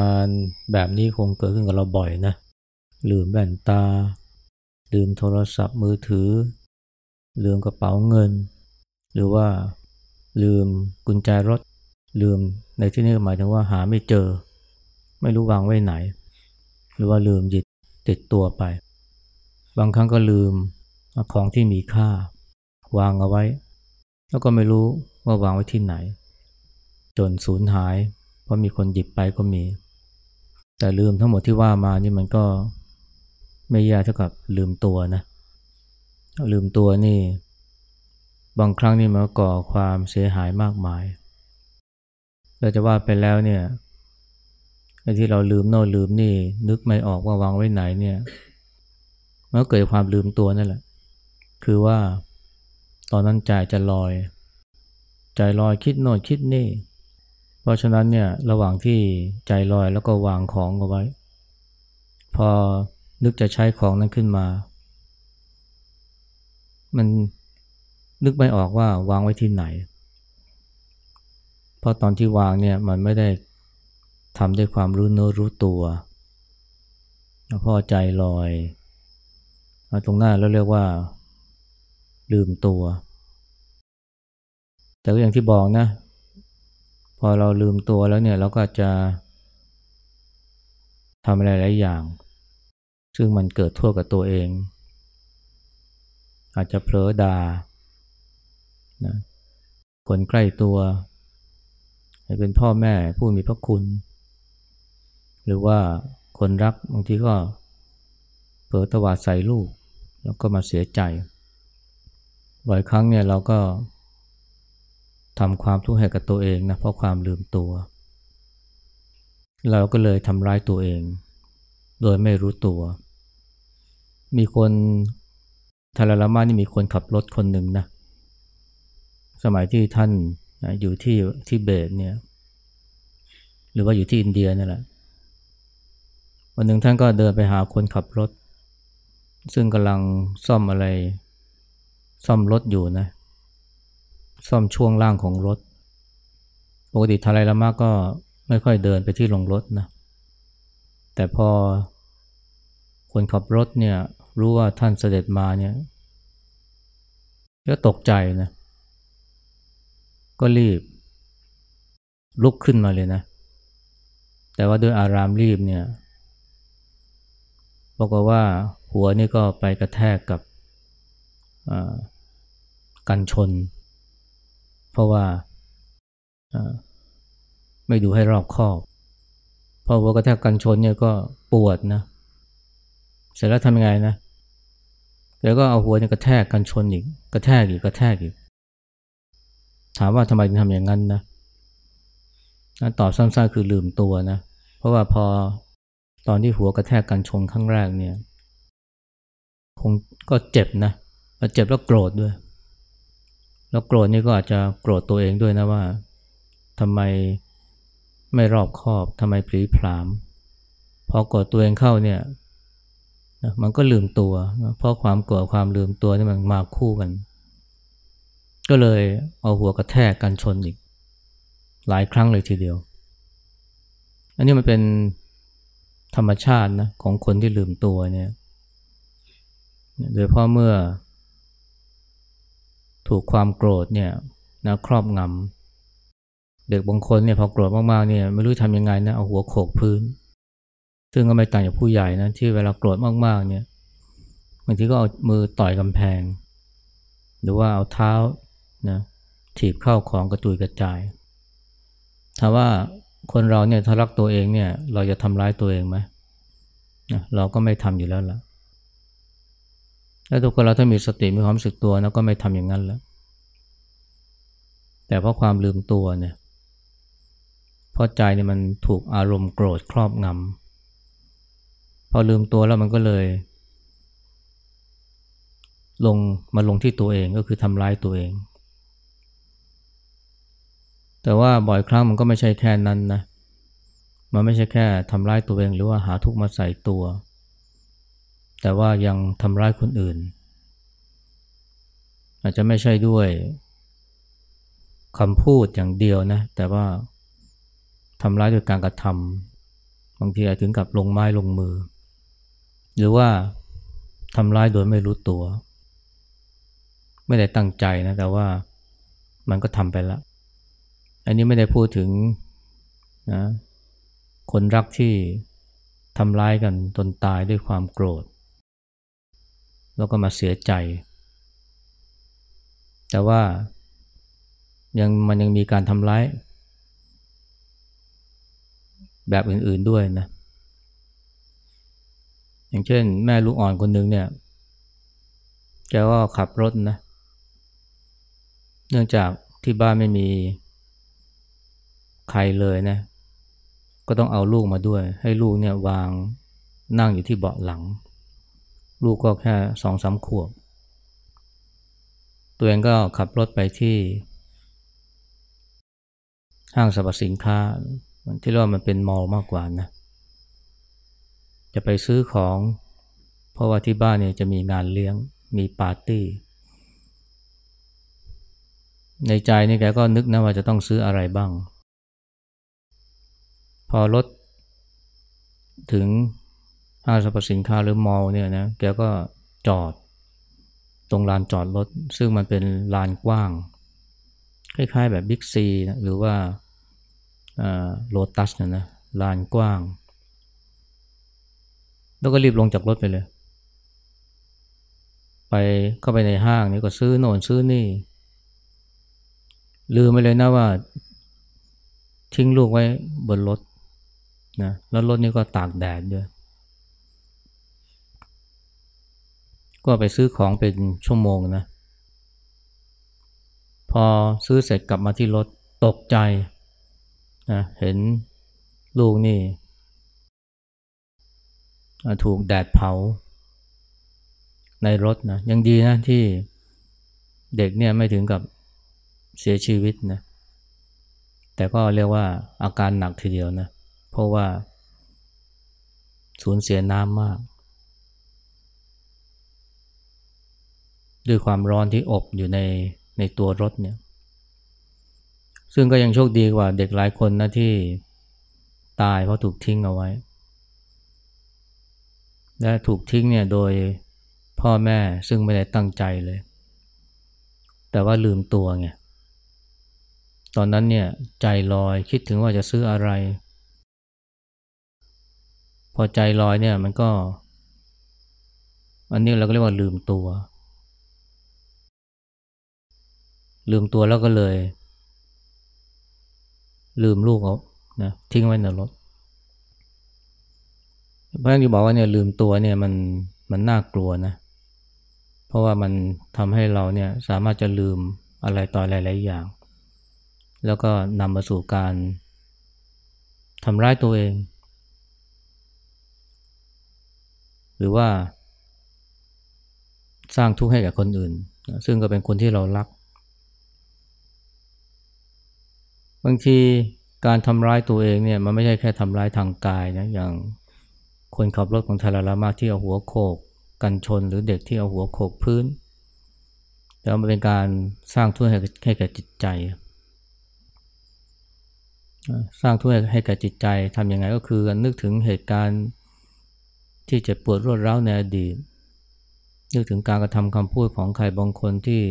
การแบบนี้คงเกิดขึ้นกับเราบ่อยนะลืมแว่นตา ลืมโทรศัพท์มือถือ ลืมกระเป๋าเงิน หรือว่าลืมกุญแจรถ ลืมในที่นี้หมายถึงว่าหาไม่เจอ ไม่รู้วางไว้ไหน หรือว่าลืมหยิบติดตัวไป บางครั้งก็ลืมของที่มีค่า วางเอาไว้ แล้วก็ไม่รู้ว่าวางไว้ที่ไหน จนสูญหาย เพราะมีคนหยิบไปก็มี แต่ลืมทั้งหมดที่ว่ามานี่มันก็ไม่แย่เท่ากับลืมตัวนะ ลืมตัวนี่ บางครั้งนี่มันก่อความเสียหายมากมาย เราจะว่าไปแล้วเนี่ยไอ้ที่เราลืมโน่นลืมนี่ นึกไม่ออกว่าวางไว้ไหนเนี่ยมันก็เกิดความลืมตัวนั่นแหละ คือว่า ตอนนั้นใจจะลอย ใจลอยคิดโน่นคิดนี่ เพราะฉะนั้นเนี่ยระหว่างที่ใจลอยแล้วก็วางของเอาไว้ พอนึกจะใช้ของนั้นขึ้นมา มันนึกไม่ออกว่าวางไว้ที่ไหน เพราะตอนที่วางเนี่ยมันไม่ได้ทำด้วยความรู้เนื้อรู้ตัวพอใจลอยตรงหน้าแล้วเรียกว่า ลืมตัว แต่ก็อย่างที่บอกนะ พอเราลืมตัวแล้วเนี่ยเราก็จะทำอะไรหลายอย่าง ซึ่งมันเกิดทั่วกับตัวเอง อาจจะเผลอดา่านะคนใกล้ตัวให้เป็นพ่อแม่ผู้มีพระคุณ หรือว่าคนรักบางทีก็เผลอตวาดใส่ลูก แล้วก็มาเสียใจ บ่อยครั้งเนี่ยเราก็ ทำความทุกข์ให้กับตัวเองนะเพราะความลืมตัว เราก็เลยทำร้ายตัวเอง โดยไม่รู้ตัว มีคนทาราลามานี่มีคนขับรถคนหนึ่งนะสมัยที่ท่านอยู่ที่ที่เบตเนี่ยหรือว่าอยู่ที่อินเดียนี่แหละวันหนึ่งท่านก็เดินไปหาคนขับรถ ซึ่งกำลังซ่อมอะไร ซ่อมรถอยู่นะ ซ่อมช่วงล่างของรถ ปกติทาราลามาก็ไม่ค่อยเดินไปที่ลงรถนะ แต่พอคนขับรถเนี่ยรู้ว่าท่านเสด็จมาเนี่ยก็ตกใจนะ ก็รีบ ลุกขึ้นมาเลยนะ แต่ว่าด้วยอารามรีบเนี่ยบอกว่าหัวนี่ก็ไปกระแทกกับกันชน เพราะว่าไม่ดูให้รอบคอบพอหัวกระแทกกันชนเนี่ยก็ปวดนะเสร็จแล้วทำยังไงนะแล้วก็เอาหัวเนี่ยกระแทกกันชนอีกกระแทกอีกกระแทกอีก ถามว่าทำไมถึงทำอย่างนั้นนะตอบสั้นๆคือลืมตัวนะ เพราะว่าพอตอนที่หัวกระแทกกันชนครั้งแรกเนี่ย คงก็เจ็บนะแล้วเจ็บแล้วโกรธด้วย แล้วโกรธนี่ก็อาจจะโกรธตัวเองด้วยนะว่าทำไมไม่รอบคอบทำไมปลีพราม พอโกรธตัวเองเข้าเนี่ยนะมันก็ลืมตัวนะเพราะความโกลัวความลืมตัวนี่มันมาคู่กัน ก็เลยเอาหัวกระแทกกันชนอีก หลายครั้งเลยทีเดียว อันนี้มันเป็นธรรมชาตินะของคนที่ลืมตัวเนี่ย โดยเพราะเมื่อ ถูกความโกรธเนี่ยนะครอบงำเด็กบางคนเนี่ยพอโกรธมากๆเนี่ยไม่รู้ทำยังไงนะเอาหัวโขกพื้น ซึ่งก็ไม่ต่างจากผู้ใหญ่นะที่เวลาโกรธมากๆเนี่ยบางทีก็เอามือต่อยกำแพง หรือว่าเอาเท้านะถีบเข้าของกระจุยกระจายถามว่าคนเราเนี่ยถ้ารักตัวเองเนี่ยเราจะทำร้ายตัวเองไหมนะเราก็ไม่ทำอยู่แล้วล่ะ แล้วทุกคนเราถ้ามีสติมีความสึกตัวนะก็ไม่ทำอย่างนั้นแล้ว แต่เพราะความลืมตัวเนี่ยเพราะใจเนี่ยมันถูกอารมณ์โกรธครอบงำพอลืมตัวแล้วมันก็เลย ลงมาลงที่ตัวเองก็คือทำร้ายตัวเอง แต่ว่าบ่อยครั้งมันก็ไม่ใช่แค่นั้นนะมันไม่ใช่แค่ทำร้ายตัวเองหรือว่าหาทุกข์มาใส่ตัว แต่ว่ายังทำร้ายคนอื่น อาจจะไม่ใช่ด้วยคำพูดอย่างเดียวนะ แต่ว่าทำร้ายด้วยการกระทำบางทีอาจถึงกับลงไม้ลงมือ หรือว่าทำร้ายโดยไม่รู้ตัว ไม่ได้ตั้งใจนะ แต่ว่ามันก็ทำไปแล้วอันนี้ไม่ได้พูดถึงนะคนรักที่ทำร้ายกันจนตายด้วยความโกรธ แล้วก็มาเสียใจ แต่ว่ายังมันยังมีการทำร้าย แบบอื่นๆด้วยนะ อย่างเช่น แม่ลูกอ่อนคนหนึ่งเนี่ยแกก็ขับรถนะ เนื่องจากที่บ้านไม่มีใครเลยนะ ก็ต้องเอาลูกมาด้วย ให้ลูกเนี่ยวางนั่งอยู่ที่เบาะหลัง ลูกก็แค่สองสามขวบ ตัวเองก็ขับรถไปที่ ห้างสรรพสินค้าที่เรียกว่ามันเป็นมอลล์มากกว่านะ จะไปซื้อของ เพราะว่าที่บ้านเนี่ยจะมีงานเลี้ยงมีปาร์ตี้ ในใจนี่แกก็นึกนะว่าจะต้องซื้ออะไรบ้าง พอรถถึง ห้างสรรพสินค้าหรือมอลล์เนี่ยนะแกก็จอด ตรงลานจอดรถ ซึ่งมันเป็นลานกว้าง คล้ายๆแบบบิ๊กซีหรือว่าโลตัสนะนะลานกว้าง แล้วก็รีบลงจากรถไปเลย ไปเข้าไปในห้างนี่ก็ซื้อโน่นซื้อนี่ ลืมไปเลยนะว่า ทิ้งลูกไว้บนรถนะแล้วรถนี่ก็ตากแดดด้วย ก็ไปซื้อของเป็นชั่วโมงนะ พอซื้อเสร็จกลับมาที่รถตกใจนะเห็นลูกนี่ ถูกแดดเผา ในรถนะยังดีนะที่เด็กเนี่ยไม่ถึงกับเสียชีวิตนะ แต่ก็เรียกว่าอาการหนักทีเดียวนะ เพราะว่าสูญเสียน้ำมาก ด้วยความร้อนที่อบอยู่ในในตัวรถเนี่ย ซึ่งก็ยังโชคดีกว่าเด็กหลายคนนะที่ตายเพราะถูกทิ้งเอาไว้ และถูกทิ้งเนี่ยโดยพ่อแม่ซึ่งไม่ได้ตั้งใจเลย แต่ว่าลืมตัวไง ตอนนั้นเนี่ยใจลอยคิดถึงว่าจะซื้ออะไร พอใจลอยเนี่ยมันก็ อันนี้เราก็เรียกว่าลืมตัว ลืมตัวแล้วก็เลย ลืมลูกเอานะทิ้งไว้ในรถพระที่บอกว่าเนี่ยลืมตัวเนี่ยมันมันน่ากลัวนะ เพราะว่ามันทำให้เราเนี่ยสามารถจะลืมอะไรต่อหลายๆอย่าง แล้วก็นำมาสู่การทำร้ายตัวเอง หรือว่า สร้างทุกข์ให้กับคนอื่น ซึ่งก็เป็นคนที่เรารัก บางทีการทำร้ายตัวเองเนี่ยมันไม่ใช่แค่ทำร้ายทางกายนะอย่างคนขับรถของทาราลามาที่เอาหัวโขกกันชนหรือเด็กที่เอาหัวโขกพื้น แต่มันเป็นการสร้างทุกข์ให้แก่จิตใจ สร้างทุกข์ให้แก่จิตใจทำยังไงก็คือนึกถึงเหตุการณ์ที่เจ็บปวดรวดร้าวในอดีต นึกถึงการกระทำคำพูดของใครบางคนที่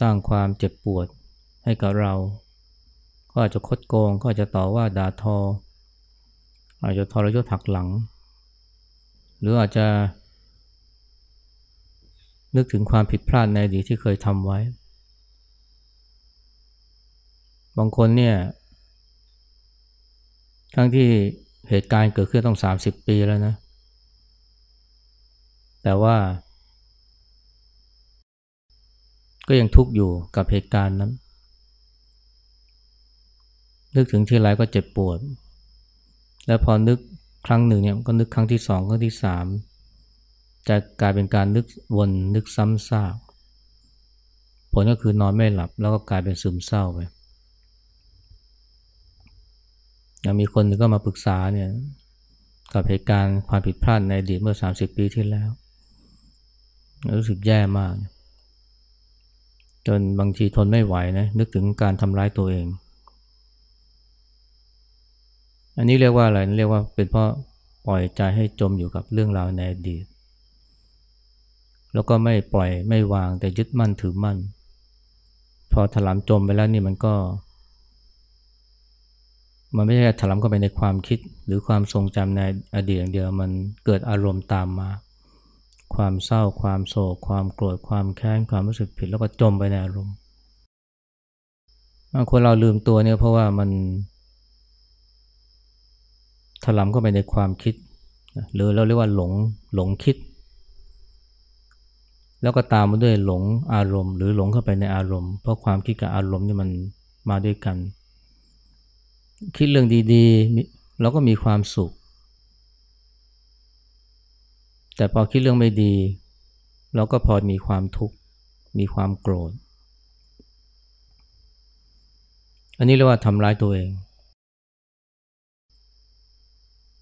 สร้างความเจ็บปวด ให้กับเรา ก็อาจจะคดโกง ก็อาจจะต่อว่าด่าทอ อาจจะทรยศหักหลัง หรืออาจจะ นึกถึงความผิดพลาดในอดีตที่เคยทำไว้ บางคนเนี่ย ทั้งที่เหตุการณ์เกิดขึ้นต้อง 30 ปีแล้วนะ แต่ว่าก็ยังทุกข์อยู่กับเหตุการณ์นั้น นึกถึงทีไรก็เจ็บปวด แล้วพอนึกครั้งหนึ่งเนี่ยก็นึกครั้งที่สองครั้งที่สามจะกลายเป็นการนึกวนนึกซ้ำซากผลก็คือนอนไม่หลับแล้วก็กลายเป็นซึมเศร้าไปยังมีคนนึงก็มาปรึกษาเนี่ยกับเหตุการณ์ความผิดพลาดในอดีตเมื่อ 30 ปีที่แล้ว รู้สึกแย่มาก จนบางทีทนไม่ไหวนะนึกถึงการทำร้ายตัวเอง อันนี้เรียกว่าอะไรเรียกว่าเป็นเพราะปล่อยใจให้จมอยู่กับเรื่องราวในอดีต แล้วก็ไม่ปล่อยไม่วางแต่ยึดมั่นถือมั่น พอถลำจมไปแล้วนี่มันก็ มันไม่ใช่ถลำเข้าไปในความคิดหรือความทรงจำในอดีตอย่างเดียวมันเกิดอารมณ์ตามมา ความเศร้าความโศก ความโกรธความแค้นความรู้สึกผิดแล้วก็จมไปในอารมณ์บางคนเราลืมตัวเนี่ยเพราะว่ามัน ถลำเข้าไปในความคิด หรือเราเรียกว่าหลงหลงคิด แล้วก็ตามมาด้วยหลงอารมณ์ หรือหลงเข้าไปในอารมณ์ เพราะความคิดกับอารมณ์นี่มันมาด้วยกัน คิดเรื่องดีๆเราก็มีความสุข แต่พอคิดเรื่องไม่ดี เราก็พอมีความทุกข์มีความโกรธ อันนี้เรียกว่าทำร้ายตัวเอง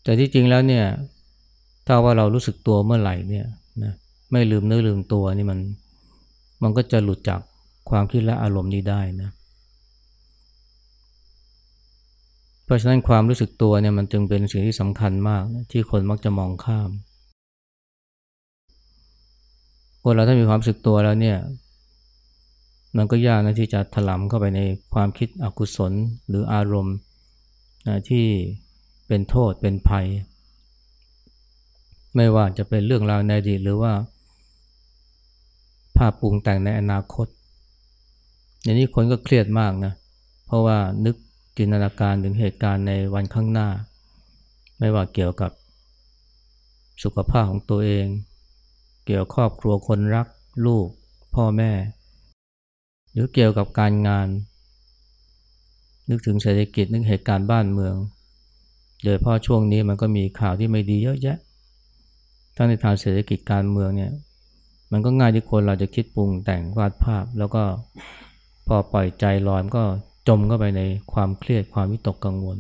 แต่ที่จริงแล้วเนี่ยถ้าว่าเรารู้สึกตัวเมื่อไหร่เนี่ยนะไม่ลืมเนื้อลืมตัวนี่มันมันก็จะหลุดจากความคิดและอารมณ์นี้ได้นะเพราะฉะนั้นความรู้สึกตัวเนี่ยมันจึงเป็นสิ่งที่สำคัญมากนะที่คนมักจะมองข้ามคนเราถ้ามีความรู้สึกตัวแล้วเนี่ยมันก็ยากนะที่จะถลำเข้าไปในความคิดอกุศลหรืออารมณ์นะที่ เป็นโทษเป็นภัย ไม่ว่าจะเป็นเรื่องราวในอดีตหรือว่า ภาพปรุงแต่งในอนาคต อย่างนี้คนก็เครียดมากนะ เพราะว่านึกจินตนาการถึงเหตุการณ์ในวันข้างหน้า ไม่ว่าเกี่ยวกับสุขภาพของตัวเอง เกี่ยวครอบครัวคนรักลูก พ่อแม่ หรือเกี่ยวกับการงาน นึกถึงเศรษฐกิจนึกเหตุการณ์บ้านเมือง โดยเพราะช่วงนี้มันก็มีข่าวที่ไม่ดีเยอะแยะ ทั้งในทางเศรษฐกิจการเมืองเนี่ย มันก็ง่ายที่คนเราจะคิดปรุงแต่งวาดภาพ แล้วก็พอปล่อยใจลอยมันก็จมเข้าไปในความเครียดความวิตกกังวล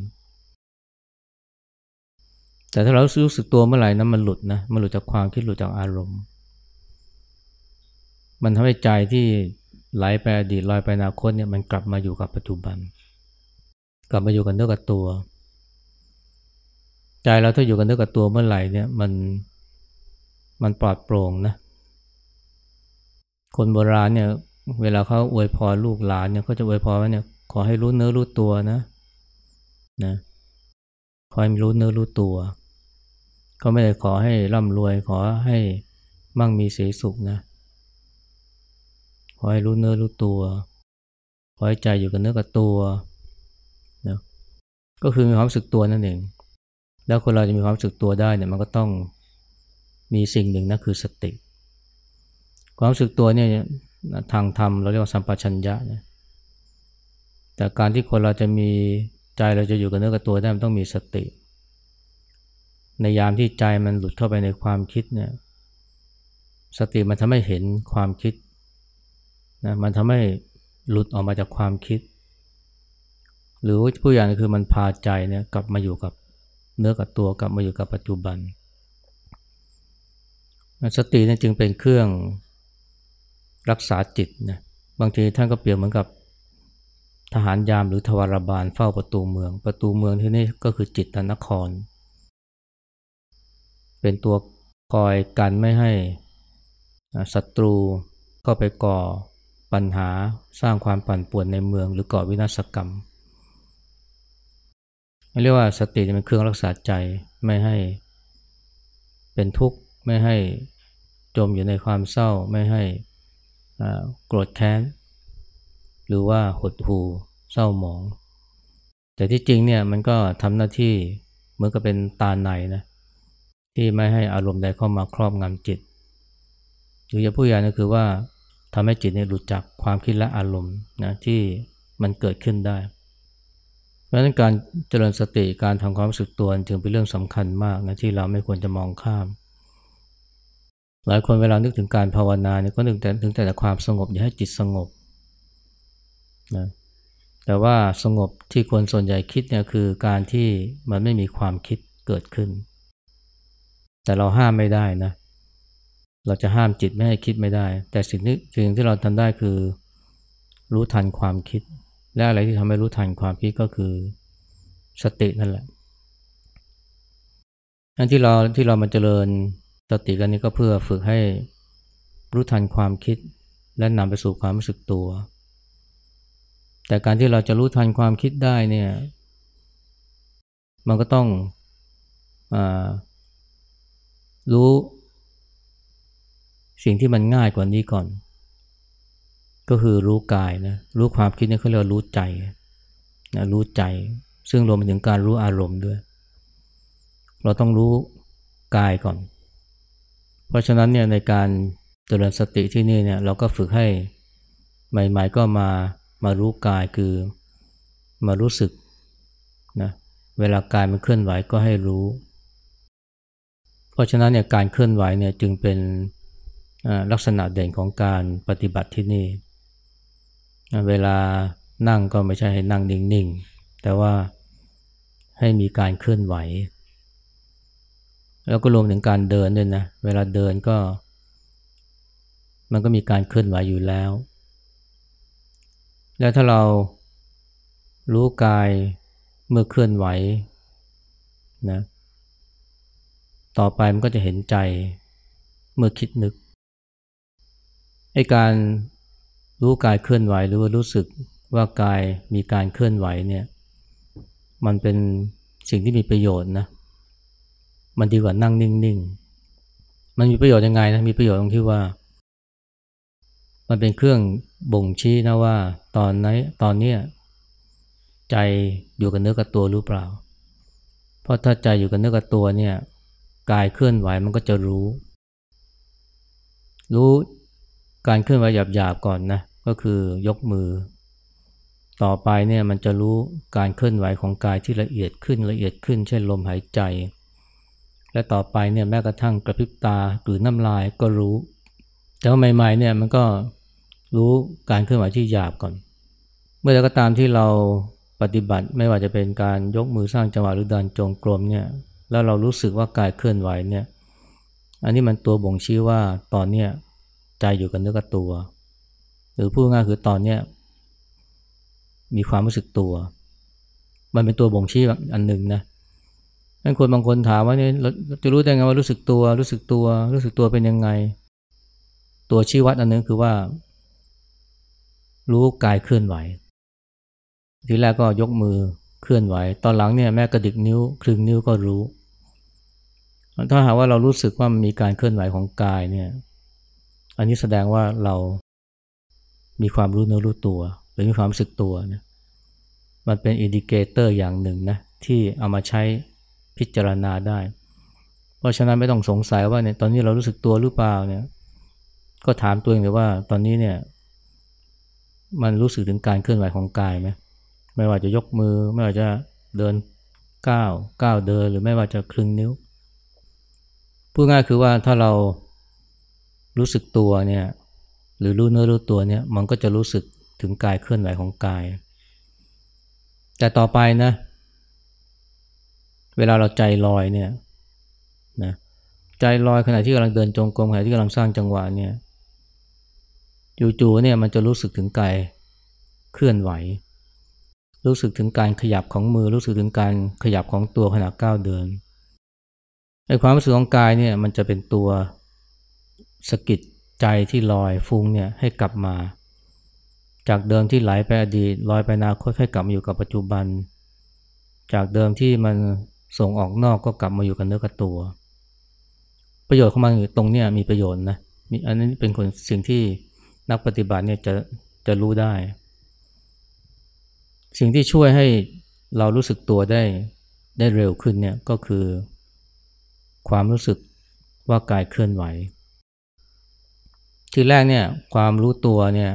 แต่ถ้าเรารู้สึกตัวเมื่อไหร่นะมันหลุดนะมันหลุดจากความคิดหลุดจากอารมณ์ มันทำให้ใจที่ไหลไปอดีตลอยไปอนาคตเนี่ยมันกลับมาอยู่กับปัจจุบัน กลับมาอยู่กับเนื้อกับตัว ใจเราถ้าอยู่กันด้วยกับตัวเมื่อไหร่เนี่ยมันมันปลอดโปร่งนะ คนโบราณเนี่ย เวลาเขาอวยพรลูกหลานเนี่ยเขาจะอวยพรว่าเนี่ย ขอให้รู้เนื้อรู้ตัวนะนะขอให้รู้เนื้อรู้ตัวเขาไม่ได้ขอให้ร่ำรวย ขอให้มั่งมีสีสุขนะ ขอให้รู้เนื้อรู้ตัว ขอให้ใจอยู่กับเนื้อกับตัวนะก็คือมีความรู้สึกตัวนั่นเอง แล้วคนเราจะมีความรู้สึกตัวได้เนี่ยมันก็ต้องมีสิ่งหนึ่งนะคือสติ ความรู้สึกตัวเนี่ยทางธรรมเราเรียกว่าสัมปชัญญะนะแต่การที่คนเราจะมีใจเราจะอยู่กับเนื้อกับตัวได้มันต้องมีสติ ในยามที่ใจมันหลุดเข้าไปในความคิดเนี่ยสติมันทำให้เห็นความคิดนะมันทำให้หลุดออกมาจากความคิด หรือผู้อย่างคือมันพาใจเนี่ยกลับมาอยู่กับ เนื้อกับตัวกลับมาอยู่กับปัจจุบัน สตินี่จึงเป็นเครื่องรักษาจิตนะบางทีท่านก็เปรียบเหมือนกับทหารยามหรือทวารบาลเฝ้าประตูเมือง ประตูเมืองที่นี่ก็คือจิตตนคร เป็นตัวคอยกันไม่ให้ศัตรูก็ไปก่อปัญหาสร้างความปั่นป่วนในเมือง หรือก่อวินาศกรรม เรียกว่าสติเป็นเครื่องรักษาใจไม่ให้เป็นทุกข์ไม่ให้จมอยู่ในความเศร้าไม่ให้โกรธแค้น หรือว่าหดหู่เศร้าหมอง แต่ที่จริงเนี่ยมันก็ทำหน้าที่เหมือนกับเป็นตาในนะที่ไม่ให้อารมณ์ใดเข้ามาครอบงำจิตหรือจะพูดอย่างก็คือว่าทำให้จิตเนี่ยหลุดจากความคิดและอารมณ์นะที่มันเกิดขึ้นได้ เพราะฉะนั้นการเจริญสติการทำความรู้สึกตัวจึงเป็นเรื่องสำคัญมากนะที่เราไม่ควรจะมองข้าม หลายคนเวลานึกถึงการภาวนาเนี่ยก็นึกแต่ถึงแต่ความสงบ อย่าให้จิตสงบนะแต่ว่าสงบที่คนส่วนใหญ่คิดเนี่ยคือการที่มันไม่มีความคิดเกิดขึ้น แต่เราห้ามไม่ได้นะ เราจะห้ามจิตไม่ให้คิดไม่ได้ แต่สิ่งที่สิ่งที่เราทำได้คือ รู้ทันความคิด และอะไรที่ทำให้รู้ทันความคิดก็คือสตินั่นแหละอันที่เราที่เรามาเจริญสติกันนี้ก็เพื่อฝึกให้รู้ทันความคิด และนำไปสู่ความรู้สึกตัว แต่การที่เราจะรู้ทันความคิดได้เนี่ยมันก็ต้องอรู้สิ่งที่มันง่ายกว่านี้ก่อน ก็คือรู้กายนะรู้ความคิดนี่เขาเรียกรู้ใจนะรู้ใจ ซึ่งรวมไปถึงการรู้อารมณ์ด้วย เราต้องรู้กายก่อน เพราะฉะนั้นเนี่ยในการเจริญสติที่นี่เนี่ยเราก็ฝึกให้ใหม่ ๆ ก็มามารู้กายคือมารู้สึกนะเวลากายมันเคลื่อนไหวก็ให้รู้ เพราะฉะนั้นเนี่ยการเคลื่อนไหวเนี่ยจึงเป็นลักษณะเด่นของการปฏิบัติที่นี่ เวลานั่งก็ไม่ใช่ให้นั่งนิ่งๆ แต่ว่าให้มีการเคลื่อนไหว แล้วก็รวมถึงการเดินด้วยนะ เวลาเดินก็ มันก็มีการเคลื่อนไหวอยู่แล้ว แล้วถ้าเรารู้กายเมื่อเคลื่อนไหวนะต่อไปมันก็จะเห็นใจเมื่อคิดนึกไอ้การ รู้กายเคลื่อนไหวหรือว่ารู้สึกว่ากายมีการเคลื่อนไหวเนี่ยมันเป็นสิ่งที่มีประโยชน์นะมันดีกว่านั่งนิ่งๆ มันมีประโยชน์ยังไงนะมีประโยชน์ตรงที่ว่า มันเป็นเครื่องบ่งชี้นะว่าตอนนี้ตอนนี้ใจอยู่กับเนื้อกับตัวหรือเปล่า เพราะถ้าใจอยู่กับเนื้อกับตัวเนี่ยกายเคลื่อนไหวมันก็จะรู้ รู้ การเคลื่อนไหวหยาบๆก่อนนะก็คือยกมือ ต่อไปเนี่ยมันจะรู้การเคลื่อนไหวของกายที่ละเอียดขึ้นละเอียดขึ้น เช่นลมหายใจ และต่อไปเนี่ยแม้กระทั่งกระพริบตาหรือน้ำลายก็รู้ แต่ว่าใหม่ๆเนี่ยมันก็รู้การเคลื่อนไหวที่หยาบก่อน เมื่อใดก็ตามที่เราปฏิบัติไม่ว่าจะเป็นการยกมือสร้างจังหวะหรือเดินจงกรมเนี่ยแล้วเรารู้สึกว่ากายเคลื่อนไหวเนี่ยอันนี้มันตัวบ่งชี้ว่าตอนเนี้ย ใจอยู่กับเนื้อกับตัว หรือพูดง่ายคือตอนเนี้ยมีความรู้สึกตัว มันเป็นตัวบ่งชี้อันหนึ่งนะบางคนบางคนถามว่าเนี่ยเราจะรู้ได้ไงว่ารู้สึกตัว รู้สึกตัว รู้สึกตัวเป็นยังไง ตัวชี้วัดอันนึงคือว่า รู้กายเคลื่อนไหว ทีแรกก็ยกมือเคลื่อนไหว ตอนหลังเนี่ยแม้กระดิกนิ้วคลึงนิ้วก็รู้ ถ้าหากว่าเรารู้สึกว่ามีการเคลื่อนไหวของกายเนี่ย อันนี้แสดงว่าเรามีความรู้เนื้อรู้ตัว หรือมีความรู้สึกตัวนะมันเป็น indicator อย่างหนึ่งนะที่เอามาใช้พิจารณาได้ เพราะฉะนั้นไม่ต้องสงสัยว่าเนี่ยตอนนี้เรารู้สึกตัวหรือเปล่าเนี่ยก็ถามตัวเองเลยว่าตอนนี้เนี่ยมันรู้สึกถึงการเคลื่อนไหวของกายไหมไม่ว่าจะยกมือ ไม่ว่าจะเดินก้าวก้าวเดินหรือไม่ว่าจะคลึงนิ้วพูดง่ายคือว่าถ้าเรา รู้สึกตัวเนี่ยหรือรู้เนื้อรู้ตัวเนี่ยมันก็จะรู้สึกถึงกายเคลื่อนไหวของกาย แต่ต่อไปนะ เวลาเราใจลอยเนี่ยนะใจลอยขณะที่กำลังเดินจงกรมขณะที่กำลังสร้างจังหวะเนี่ยจู่ๆเนี่ยมันจะรู้สึกถึงกายเคลื่อนไหว รู้สึกถึงการขยับของมือ รู้สึกถึงการขยับของตัวขณะก้าวเดินไอ้ความรู้สึกของกายเนี่ยมันจะเป็นตัว สกิดใจที่ลอยฟุ้งเนี่ยให้กลับมา จากเดิมที่ไหลไปอดีตลอยไปอนาคตให้กลับมาอยู่กับปัจจุบัน จากเดิมที่มันส่งออกนอกก็กลับมาอยู่กับเนื้อกับตัว ประโยชน์ของมันตรงเนี้ยมีประโยชน์นะมีอันนี้เป็นคนสิ่งที่นักปฏิบัติเนี่ยจะจะรู้ได้ สิ่งที่ช่วยให้เรารู้สึกตัวได้ได้เร็วขึ้นเนี่ยก็คือ ความรู้สึกว่ากายเคลื่อนไหว ทีแรกเนี่ยความรู้ตัวเนี่ย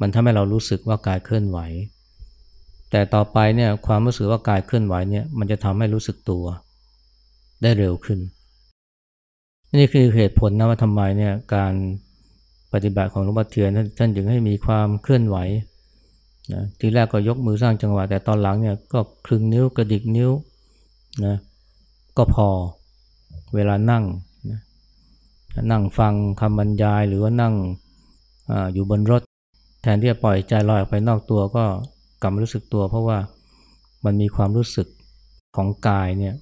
มันทำให้เรารู้สึกว่ากายเคลื่อนไหว แต่ต่อไปเนี่ยความรู้สึกว่ากายเคลื่อนไหวเนี่ยมันจะทำให้รู้สึกตัว ได้เร็วขึ้น นี่คือเหตุผลนะว่าทำไมเนี่ยการปฏิบัติของหลวงพ่อเทียนท่านจึงให้มีความเคลื่อนไหวนะทีแรกก็ยกมือสร้างจังหวะ แต่ตอนหลังเนี่ยก็คลึงนิ้วกระดิกนิ้วนะก็พอเวลานั่ง นั่งฟังคำบรรยายหรือว่านั่งออยู่บนรถ แทนที่จะปล่อยใจลอยออกไปนอกตัวก็กลับมารู้สึกตัว เพราะว่ามันมีความรู้สึกของกายเนี่ย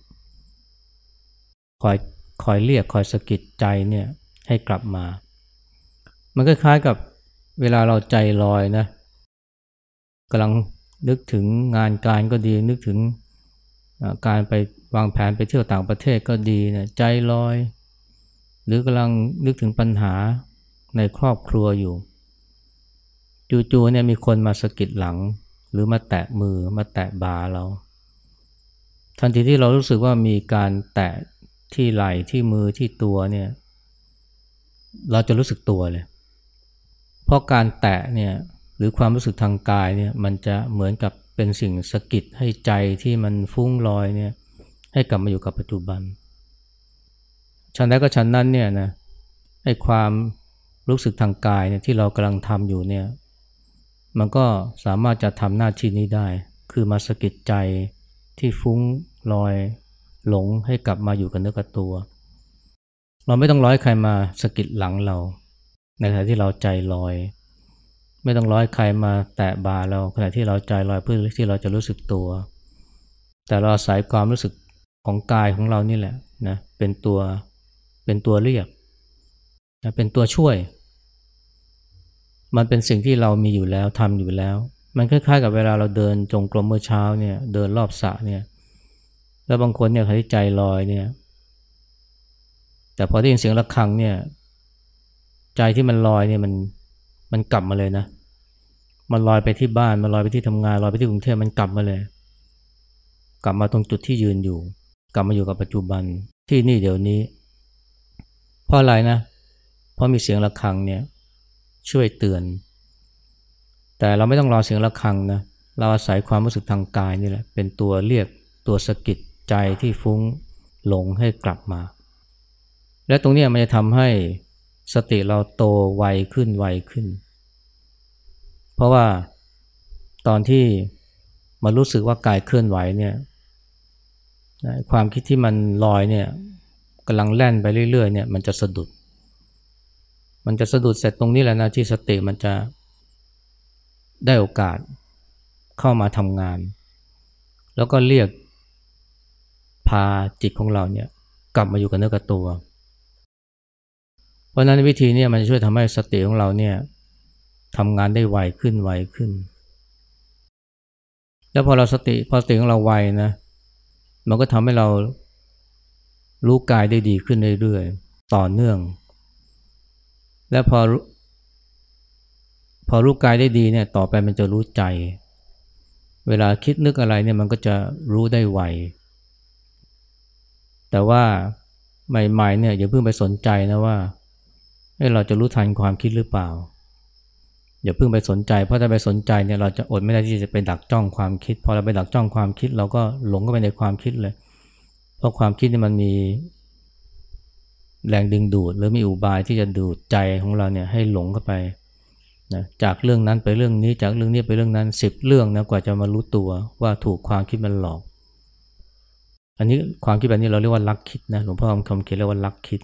คอยคอยเรียกคอยสะกิดใจเนี่ยให้กลับมา มันก็คล้ายกับเวลาเราใจลอยนะกำลังนึกถึงงานการก็ดี นึกถึงการไปวางแผนไปเที่ยวต่างประเทศก็ดีนะใจลอย หรือกำลังนึกถึงปัญหาในครอบครัวอยู่ จู่ๆเนี่ยมีคนมาสะกิดหลัง หรือมาแตะมือมาแตะบ่าเรา ทันทีที่เรารู้สึกว่ามีการแตะที่ไหล่ที่มือที่ตัวเนี่ยเราจะรู้สึกตัวเลย เพราะการแตะเนี่ยหรือความรู้สึกทางกายเนี่ยมันจะเหมือนกับเป็นสิ่งสะกิดให้ใจที่มันฟุ้งลอยเนี่ยให้กลับมาอยู่กับปัจจุบัน ชั้นใดก็ชั้นนั้นเนี่ยนะให้ความรู้สึกทางกายเนี่ยที่เรากำลังทำอยู่เนี่ยมันก็สามารถจะทำหน้าที่นี้ได้ คือมาสะกิดใจที่ฟุ้งลอยหลงให้กลับมาอยู่กับเนื้อกับตัว เราไม่ต้องร้อยใครมาสะกิดหลังเรา ในขณะที่เราใจลอย ไม่ต้องร้อยใครมาแตะบาเราขณะที่เราใจลอยเพื่อที่เราจะรู้สึกตัว แต่เราอาศัยความรู้สึกของกายของเรานี่แหละนะเป็นตัว เป็นตัวเรียกนะเป็นตัวช่วย มันเป็นสิ่งที่เรามีอยู่แล้วทำอยู่แล้ว มันคล้ายๆกับเวลาเราเดินจงกรมเมื่อเช้าเนี่ยเดินรอบสระเนี่ยแล้วบางคนเนี่ยเขาที่ใจลอยเนี่ยแต่พอได้ยินเสียงะระฆังเนี่ยใจที่มันลอยเนี่ยมันมันกลับมาเลยนะ มันลอยไปที่บ้าน มันลอยไปที่ทำงาน ลอยไปที่กรุงเทพมันกลับมาเลย กลับมาตรงจุดที่ยืนอยู่ กลับมาอยู่กับปัจจุบันที่นี่เดี๋ยวนี้ เพราะอะไรนะ เพราะมีเสียงะระฆังเนี่ยช่วยเตือน แต่เราไม่ต้องรอเสียงะระฆังนะเราอาศัยความรู้สึกทางกายนี่แหละเป็นตัวเรียกตัวสะกิดใจที่ฟุ้งหลงให้กลับมา และตรงนี้มันจะทำให้สติเราโตไวขึ้นไวขึ้น เพราะว่าตอนที่มารู้สึกว่ากายเคลื่อนไหวเนี่ยความคิดที่มันลอยเนี่ย กำลังแล่นไปเรื่อยๆเนี่ยมันจะสะดุด มันจะสะดุดเสร็จตรงนี้แหละนะที่สติมันจะได้โอกาสเข้ามาทำงาน แล้วก็เรียกพาจิตของเราเนี่ยกลับมาอยู่กับเนื้อกับตัว เพราะนั้นวิธีนี้มันช่วยทำให้สติของเราเนี่ยทำงานได้ไวขึ้นไวขึ้น แล้วพอเราสติพอสติของเราไวนะมันก็ทำให้เรา รู้กายได้ดีขึ้นเรื่อยๆ ต่อเนื่อง และพอ พอรู้กายได้ดีเนี่ยต่อไปมันจะรู้ใจ เวลาคิดนึกอะไรเนี่ยมันก็จะรู้ได้ไว แต่ว่าใหม่ๆเนี่ยอย่าเพิ่งไปสนใจนะว่าเราจะรู้ทันความคิดหรือเปล่า อย่าเพิ่งไปสนใจ เพราะถ้าไปสนใจเนี่ยเราจะอดไม่ได้ที่จะไปดักจ้องความคิด พอเราไปดักจ้องความคิด เราก็หลงเข้าไปในความคิดเลย เพราะความคิดนี่มันมีแรงดึงดูด หรือมีอุบายที่จะดูดใจของเราเนี่ยให้หลงเข้าไปนะจากเรื่องนั้นไปเรื่องนี้จากเรื่องนี้ไปเรื่องนั้นสิบเรื่องนะกว่าจะมารู้ตัวว่าถูกความคิดมันหลอก อันนี้ความคิดแบบนี้เราเรียกว่าลักคิดนะหลวงพ่อคำเขียนเรียกว่าลักคิด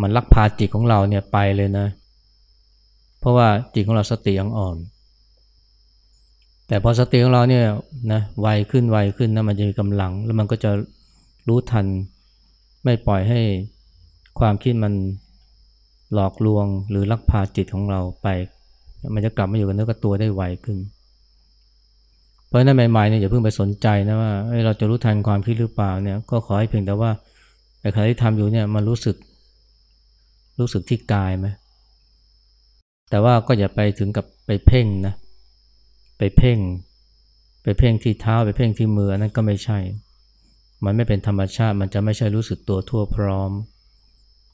มันลักพาจิตของเราเนี่ยไปเลยนะ เพราะว่าจิตของเราสติยังอ่อน แต่พอสติของเราเนี่ยนะไวขึ้นไวขึ้นนะมันจะมีกำลัง แล้วมันก็จะรู้ทัน ไม่ปล่อยให้ความคิดมันหลอกลวงหรือลักพาจิตของเราไป มันจะกลับมาอยู่กับเนื้อกับตัวได้ไวขึ้น เพราะนั้นใหม่ๆเนี่ยอย่าเพิ่งไปสนใจนะว่าเราจะรู้ทันความคิดหรือเปล่าเนี่ยก็ขอให้เพียงแต่ว่าไอ้ขณะที่ทำอยู่เนี่ยมันรู้สึกรู้สึกที่กายไหมแต่ว่าก็อย่าไปถึงกับไปเพ่งนะ ไปเพ่ง ไปเพ่งที่เท้าไปเพ่งที่มือนั่นก็ไม่ใช่ มันไม่เป็นธรรมชาติ มันจะไม่ใช่รู้สึกตัวทั่วพร้อม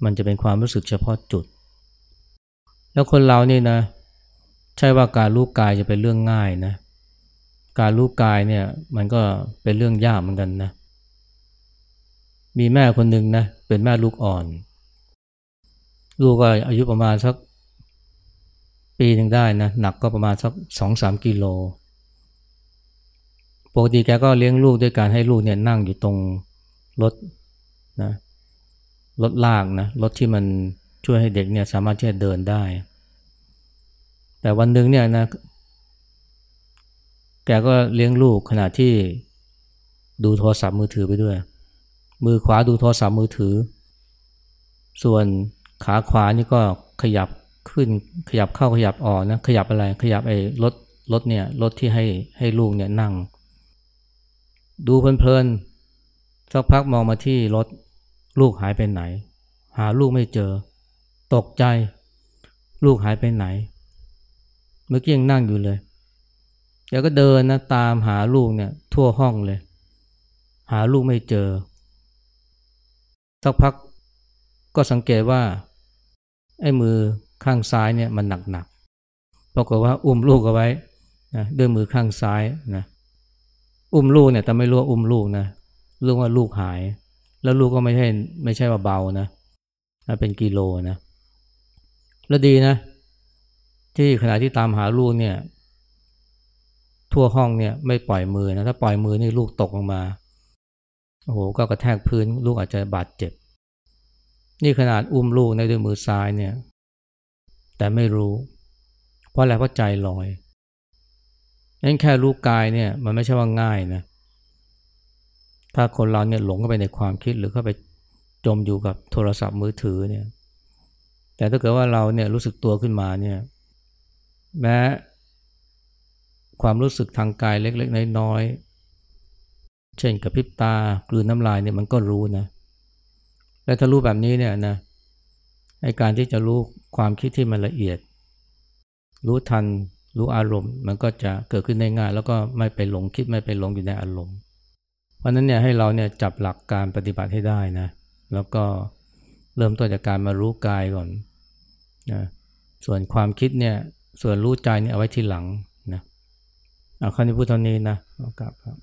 มันจะเป็นความรู้สึกเฉพาะจุด แล้วคนเรานี่นะ ใช่ว่าการรู้กายจะเป็นเรื่องง่ายนะ การรู้กายเนี่ยมันก็เป็นเรื่องยากเหมือนกันนะ มีแม่คนหนึ่งนะเป็นแม่ลูกอ่อน ลูกก็อายุประมาณสัก ปีหนึ่งได้นะหนักก็ประมาณสักสองสามกิโลปกติแกก็เลี้ยงลูกด้วยการให้ลูกเนี่ยนั่งอยู่ตรงรถนะรถลากนะรถที่มันช่วยให้เด็กเนี่ยสามารถที่จะเดินได้ แต่วันหนึ่งเนี่ยนะแกก็เลี้ยงลูกขณะที่ดูโทรศัพท์มือถือไปด้วย มือขวาดูโทรศัพท์มือถือ ส่วนขาขวานี่ก็ขยับ ขึ้นขยับเข้าขยับออกนะขยับอะไรขยับไอ้รถรถเนี่ยรถที่ให้ให้ลูกเนี่ยนั่ง ดูเพลินๆสักพักมองมาที่รถลูกหายไปไหน หาลูกไม่เจอ ตกใจ ลูกหายไปไหน เมื่อกี้ยังนั่งอยู่เลยแล้วก็เดินนะตามหาลูกเนี่ยทั่วห้องเลย หาลูกไม่เจอ สักพักก็สังเกตว่าไอ้มือ ข้างซ้ายเนี่ยมันหนักๆปรากฏว่าอุ้มลูกเอาไว้นะด้วยมือข้างซ้ายนะอุ้มลูกเนี่ยแต่ไม่รู้ว่าอุ้มลูกนะรู้ว่าลูกหาย แล้วลูกก็ไม่ใช่ไม่ใช่ว่าเบานะเป็นกิโลนะแล้วดีนะ ที่ขณะที่ตามหาลูกเนี่ย ทั่วห้องเนี่ยไม่ปล่อยมือนะถ้าปล่อยมือนี่ลูกตกลงมาโอ้โหก็กระแทกพื้นลูกอาจจะบาดเจ็บ นี่ขนาดอุ้มลูกในด้วยมือซ้ายเนี่ย แต่ไม่รู้ เพราะอะไรเพราะใจลอยนั่นแค่รู้กายเนี่ยมันไม่ใช่ว่าง่ายนะ ถ้าคนเราเนี่ยหลงเข้าไปในความคิดหรือเข้าไปจมอยู่กับโทรศัพท์มือถือเนี่ย แต่ถ้าเกิดว่าเราเนี่ยรู้สึกตัวขึ้นมาเนี่ย แม้ความรู้สึกทางกายเล็กๆน้อยๆ เช่นกับพริบตากลืนน้ำลายเนี่ยมันก็รู้นะ และถ้ารู้แบบนี้เนี่ยนะ ไอการที่จะรู้ความคิดที่มันละเอียด รู้ทัน รู้อารมณ์ มันก็จะเกิดขึ้นได้ง่าย แล้วก็ไม่ไปหลงคิดไม่ไปหลงอยู่ในอารมณ์ เพราะนั้นเนี่ยให้เราเนี่ยจับหลักการปฏิบัติให้ได้นะ แล้วก็เริ่มต้นจากการมารู้กายก่อนนะส่วนความคิดเนี่ยส่วนรู้ใจเนี่ยเอาไว้ทีหลังนะเอาข้อนี้พูดเท่านี้นะเอากลับครับ